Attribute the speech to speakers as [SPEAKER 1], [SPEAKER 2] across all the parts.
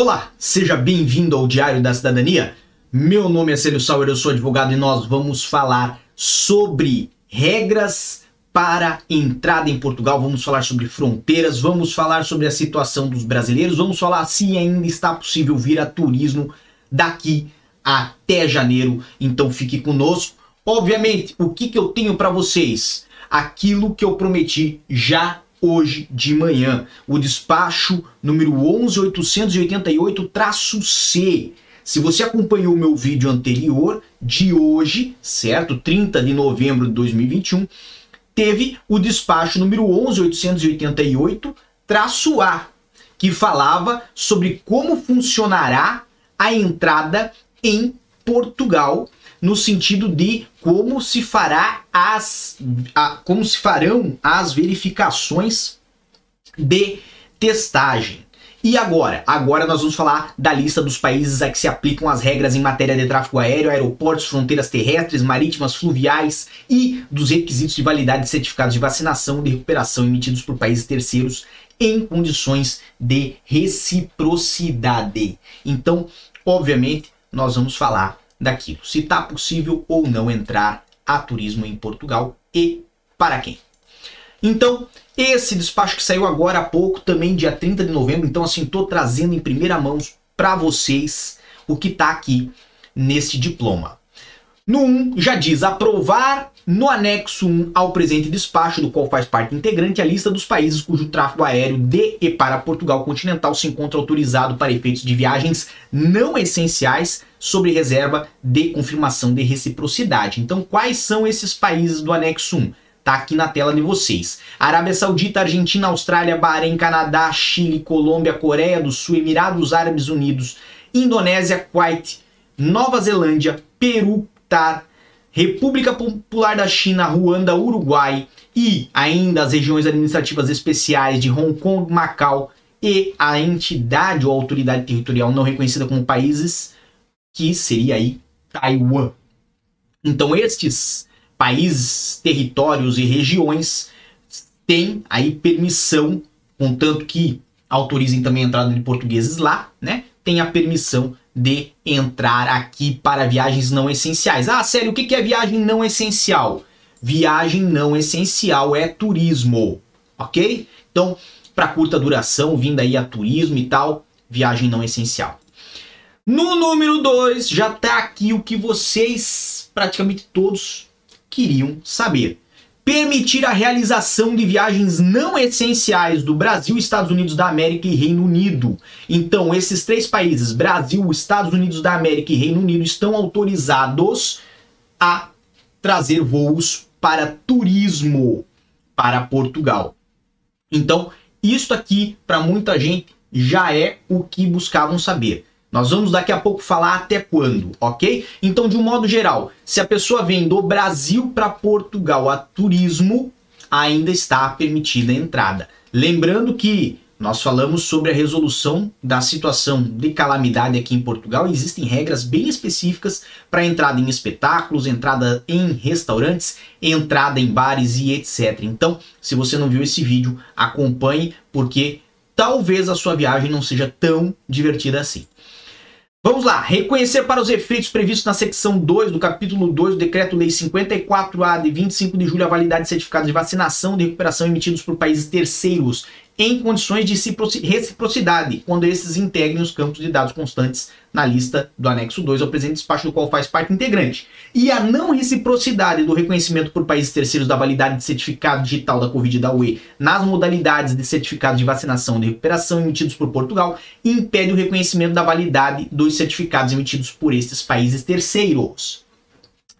[SPEAKER 1] Olá, seja bem-vindo ao Diário da Cidadania. Meu nome é Célio Sauer, eu sou advogado e nós vamos falar sobre regras para entrada em Portugal, vamos falar sobre fronteiras, vamos falar sobre a situação dos brasileiros, vamos falar se ainda está possível vir a turismo daqui até janeiro. Então fique conosco. Obviamente, o que, que eu tenho para vocês? Aquilo que eu prometi já hoje de manhã. O despacho número 11888-C. Se você acompanhou meu vídeo anterior de hoje, certo? 30 de novembro de 2021, teve o despacho número 11888-A, que falava sobre como funcionará a entrada em Portugal no sentido de como se fará as a, como se farão as verificações de testagem. E agora? Agora nós vamos falar da lista dos países a que se aplicam as regras em matéria de tráfego aéreo, aeroportos, fronteiras terrestres, marítimas, fluviais e dos requisitos de validade de certificados de vacinação e de recuperação emitidos por países terceiros em condições de reciprocidade. Então, obviamente, nós vamos falar daquilo, se está possível ou não entrar a turismo em Portugal e para quem. Então, esse despacho que saiu agora há pouco, também dia 30 de novembro, então assim, estou trazendo em primeira mão para vocês o que está aqui neste diploma. No 1 já diz aprovar no anexo 1 ao presente despacho, do qual faz parte integrante, a lista dos países cujo tráfego aéreo de e para Portugal continental se encontra autorizado para efeitos de viagens não essenciais sobre reserva de confirmação de reciprocidade. Então, quais são esses países do anexo 1? Tá aqui na tela de vocês. Arábia Saudita, Argentina, Austrália, Bahrein, Canadá, Chile, Colômbia, Coreia do Sul, Emirados Árabes Unidos, Indonésia, Kuwait, Nova Zelândia, Peru, República Popular da China, Ruanda, Uruguai e ainda as regiões administrativas especiais de Hong Kong, Macau e a entidade ou autoridade territorial não reconhecida como países, que seria aí Taiwan. Então estes países, territórios e regiões têm aí permissão, contanto que autorizem também a entrada de portugueses lá, né? Tem a permissão de entrar aqui para viagens não essenciais. Ah, sério, o que é viagem não essencial? Viagem não essencial é turismo, ok? Então, para curta duração, vindo aí a turismo e tal, viagem não essencial. No número 2, já tá aqui o que vocês, praticamente todos, queriam saber permitir a realização de viagens não essenciais do Brasil, Estados Unidos da América e Reino Unido. Então, esses três países, Brasil, Estados Unidos da América e Reino Unido, estão autorizados a trazer voos para turismo para Portugal. Então, isso aqui para muita gente já é o que buscavam saber. Nós vamos daqui a pouco falar até quando, ok? Então, de um modo geral, se a pessoa vem do Brasil para Portugal a turismo, ainda está permitida a entrada. Lembrando que nós falamos sobre a resolução da situação de calamidade aqui em Portugal existem regras bem específicas para entrada em espetáculos, entrada em restaurantes, entrada em bares e etc. Então, se você não viu esse vídeo, acompanhe porque talvez a sua viagem não seja tão divertida assim. Vamos lá, reconhecer para os efeitos previstos na secção 2 do capítulo 2 do Decreto-Lei 54A de 25 de julho a validade de certificados de vacinação de recuperação emitidos por países terceiros em condições de reciprocidade, quando esses integrem os campos de dados constantes na lista do anexo 2 ao presente despacho do qual faz parte integrante. E a não reciprocidade do reconhecimento por países terceiros da validade de certificado digital da Covid da UE nas modalidades de certificado de vacinação de recuperação emitidos por Portugal impede o reconhecimento da validade dos certificados emitidos por estes países terceiros.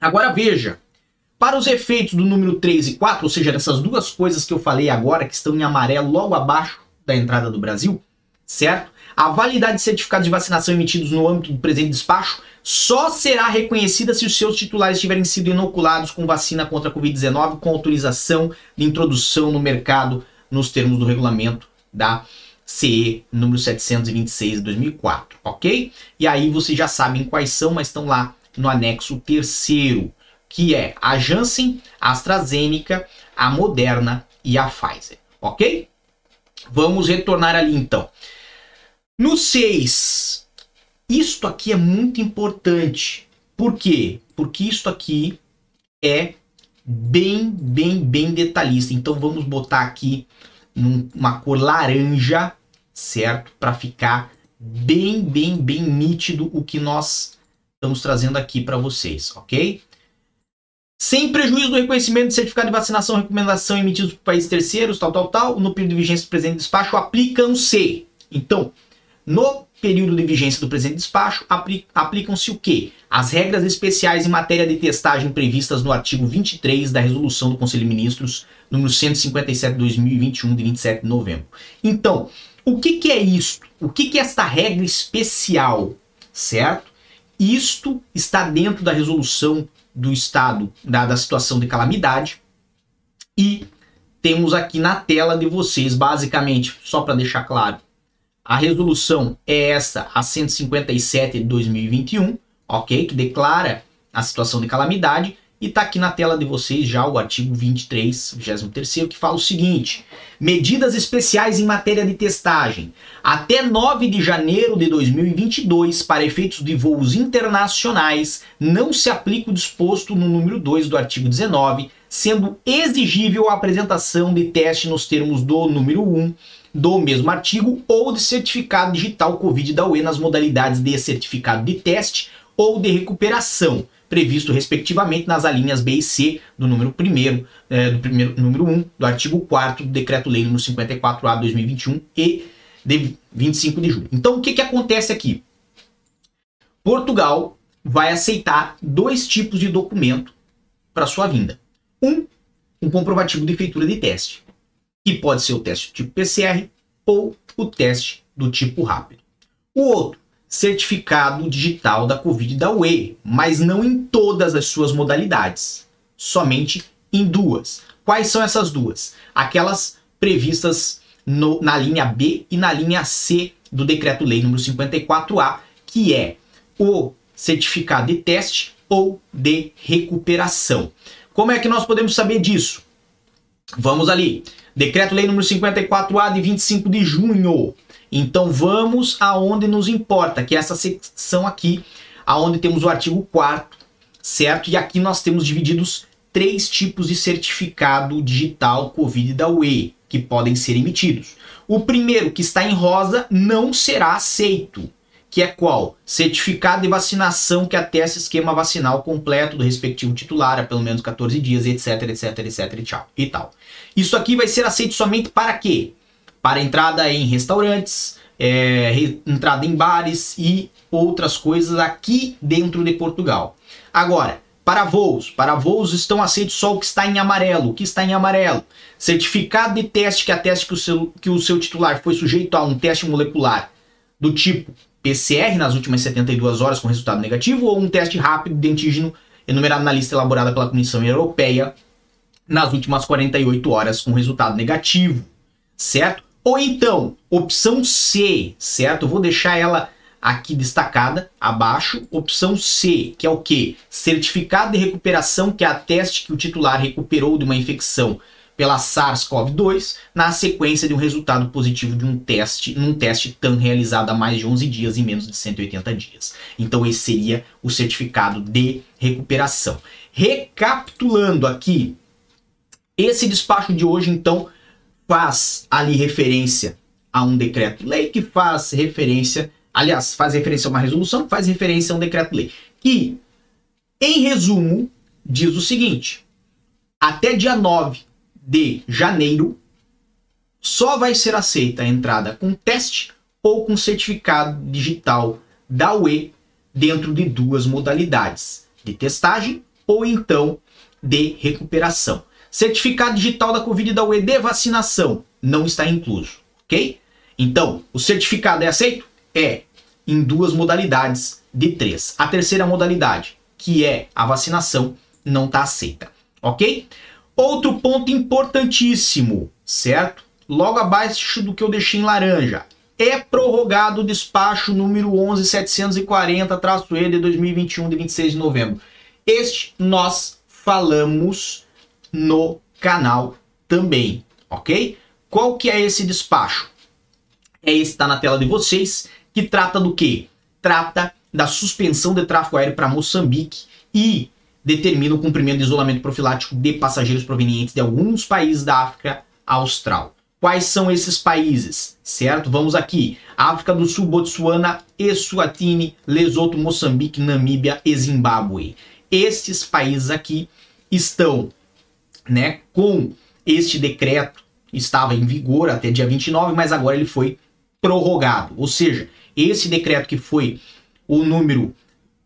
[SPEAKER 1] Agora veja, para os efeitos do número 3 e 4, ou seja, dessas duas coisas que eu falei agora, que estão em amarelo logo abaixo da entrada do Brasil, certo? A validade de certificados de vacinação emitidos no âmbito do presente despacho só será reconhecida se os seus titulares tiverem sido inoculados com vacina contra a Covid-19 com autorização de introdução no mercado nos termos do regulamento da CE número 726 de 2004, ok? E aí vocês já sabem quais são, mas estão lá no anexo terceiro que é a Janssen, a AstraZeneca, a Moderna e a Pfizer, ok? Vamos retornar ali então. No 6, isto aqui é muito importante. Por quê? Porque isto aqui é bem, bem, bem detalhista. Então vamos botar aqui numa cor laranja, certo? Para ficar bem, bem, bem nítido o que nós estamos trazendo aqui para vocês, ok? Sem prejuízo do reconhecimento de certificado de vacinação, recomendação emitidos por países terceiros, tal, tal, tal, no período de vigência do presente despacho, aplicam-se. Então, no período de vigência do presente despacho, aplicam-se o quê? As regras especiais em matéria de testagem previstas no artigo 23 da Resolução do Conselho de Ministros, número 157 de 2021, de 27 de novembro. Então, o que, que é isto? O que, que é esta regra especial? Certo? Isto está dentro da resolução do estado da, situação de calamidade e temos aqui na tela de vocês, basicamente, só para deixar claro, a resolução é essa, a 157 de 2021, ok? Que declara a situação de calamidade. E está aqui na tela de vocês já o artigo 23, 23, que fala o seguinte: medidas especiais em matéria de testagem. Até 9 de janeiro de 2022, para efeitos de voos internacionais, não se aplica o disposto no número 2 do artigo 19, sendo exigível a apresentação de teste nos termos do número 1 do mesmo artigo ou de certificado digital Covid da UE nas modalidades de certificado de teste ou de recuperação, previsto respectivamente nas alíneas B e C do número 1 é, do primeiro número 1 do artigo 4 do decreto-lei número 54A 2021 e de 25 de julho. Então o que que acontece aqui? Portugal vai aceitar dois tipos de documento para sua vinda. Um, um comprovativo de feitura de teste que pode ser o teste do tipo PCR ou o teste do tipo rápido. O outro, certificado digital da Covid da UE, mas não em todas as suas modalidades, somente em duas. Quais são essas duas? Aquelas previstas no, na linha B e na linha C do Decreto-Lei número 54A, que é o certificado de teste ou de recuperação. Como é que nós podemos saber disso? Vamos ali. Decreto-Lei número 54A de 25 de junho. Então vamos aonde nos importa, que é essa secção aqui, aonde temos o artigo 4 certo? E aqui nós temos divididos três tipos de certificado digital COVID da UE que podem ser emitidos. O primeiro, que está em rosa, não será aceito que é qual? Certificado de vacinação que atesta esquema vacinal completo do respectivo titular há pelo menos 14 dias, etc, etc, etc e, tchau, e tal. Isso aqui vai ser aceito somente para quê? Para entrada em restaurantes, é, entrada em bares e outras coisas aqui dentro de Portugal. Agora, para voos, para voos estão aceitos só o que está em amarelo. O que está em amarelo? Certificado de teste que ateste que o seu, que o seu titular foi sujeito a um teste molecular do tipo PCR nas últimas 72 horas com resultado negativo ou um teste rápido de antígeno enumerado na lista elaborada pela Comissão Europeia nas últimas 48 horas com resultado negativo, certo? Ou então, opção C, certo? Vou deixar ela aqui destacada abaixo, opção C, que é o que? Certificado de recuperação que ateste que o titular recuperou de uma infecção pela SARS-CoV-2 na sequência de um resultado positivo de um teste, num teste TAM realizado há mais de 11 dias e menos de 180 dias. Então esse seria o certificado de recuperação. Recapitulando aqui, esse despacho de hoje então faz ali referência a um decreto-lei que faz referência, aliás, faz referência a uma resolução faz referência a um decreto-lei, que em resumo diz o seguinte: até dia 9 de janeiro, só vai ser aceita a entrada com teste ou com certificado digital da UE dentro de duas modalidades, de testagem ou então de recuperação. Certificado digital da Covid da UE de vacinação não está incluso, ok? Então, o certificado é aceito? É, em duas modalidades de três. A terceira modalidade, que é a vacinação, não está aceita, ok? Outro ponto importantíssimo, certo? Logo abaixo do que eu deixei em laranja. É prorrogado o despacho número 11740-E de 2021, de 26 de novembro. Este nós falamos no canal também, ok? Qual que é esse despacho? é esse que está na tela de vocês, que trata do quê? Trata da suspensão de tráfego aéreo para Moçambique e determina o cumprimento de isolamento profilático de passageiros provenientes de alguns países da África Austral. Quais são esses países? Certo? Vamos aqui. África do Sul, Botsuana, Eswatini, Lesoto, Moçambique, Namíbia e Zimbábue. Estes países aqui estão, né, com este decreto estava em vigor até dia 29, mas agora ele foi prorrogado. Ou seja, esse decreto que foi o número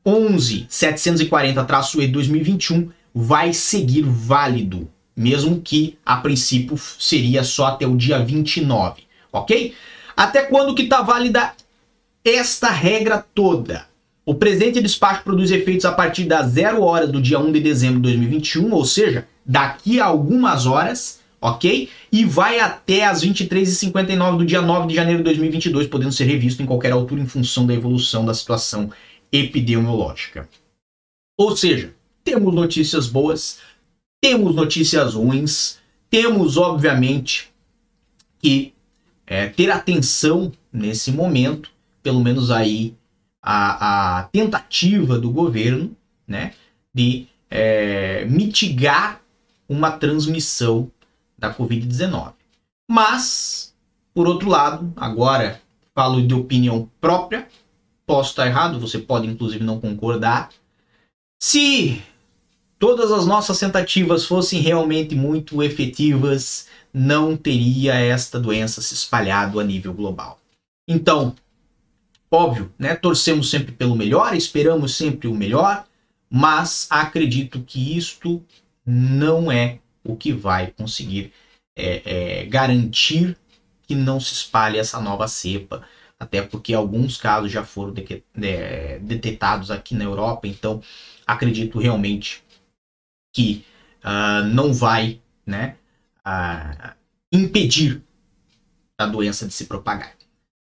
[SPEAKER 1] 11740-E 2021 vai seguir válido, mesmo que a princípio seria só até o dia 29, ok? Até quando que está válida esta regra toda? O presente despacho produz efeitos a partir das 0 horas do dia 1 de dezembro de 2021, ou seja, daqui a algumas horas, ok? E vai até as 23h59 do dia 9 de janeiro de 2022, podendo ser revisto em qualquer altura em função da evolução da situação epidemiológica. Ou seja, temos notícias boas, temos notícias ruins, temos, obviamente, que é, ter atenção nesse momento, pelo menos aí a, a tentativa do governo né, de é, mitigar uma transmissão da Covid-19. Mas, por outro lado, agora falo de opinião própria, posso estar errado, você pode inclusive não concordar. Se todas as nossas tentativas fossem realmente muito efetivas, não teria esta doença se espalhado a nível global. Então, óbvio, né, torcemos sempre pelo melhor, esperamos sempre o melhor, mas acredito que isto não é o que vai conseguir é, é, garantir que não se espalhe essa nova cepa. Até porque alguns casos já foram de, de, detectados aqui na Europa, então acredito realmente que uh, não vai né, uh, impedir a doença de se propagar.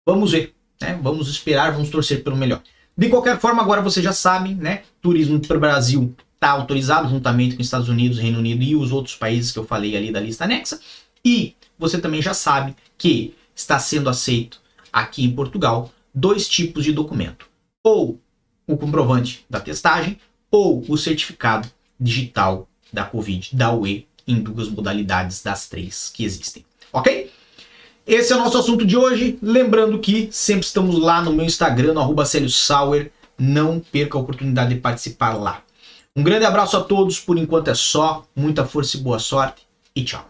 [SPEAKER 1] Vamos ver, né? vamos esperar, vamos torcer pelo melhor. De qualquer forma, agora você já sabe, né? Turismo para o Brasil está autorizado juntamente com Estados Unidos, Reino Unido e os outros países que eu falei ali da lista anexa. E você também já sabe que está sendo aceito aqui em Portugal dois tipos de documento: ou o comprovante da testagem ou o certificado digital da Covid da UE em duas modalidades das três que existem. Ok? Esse é o nosso assunto de hoje. Lembrando que sempre estamos lá no meu Instagram, no arroba Sauer. Não perca a oportunidade de participar lá. Um grande abraço a todos, por enquanto é só, muita força e boa sorte e tchau.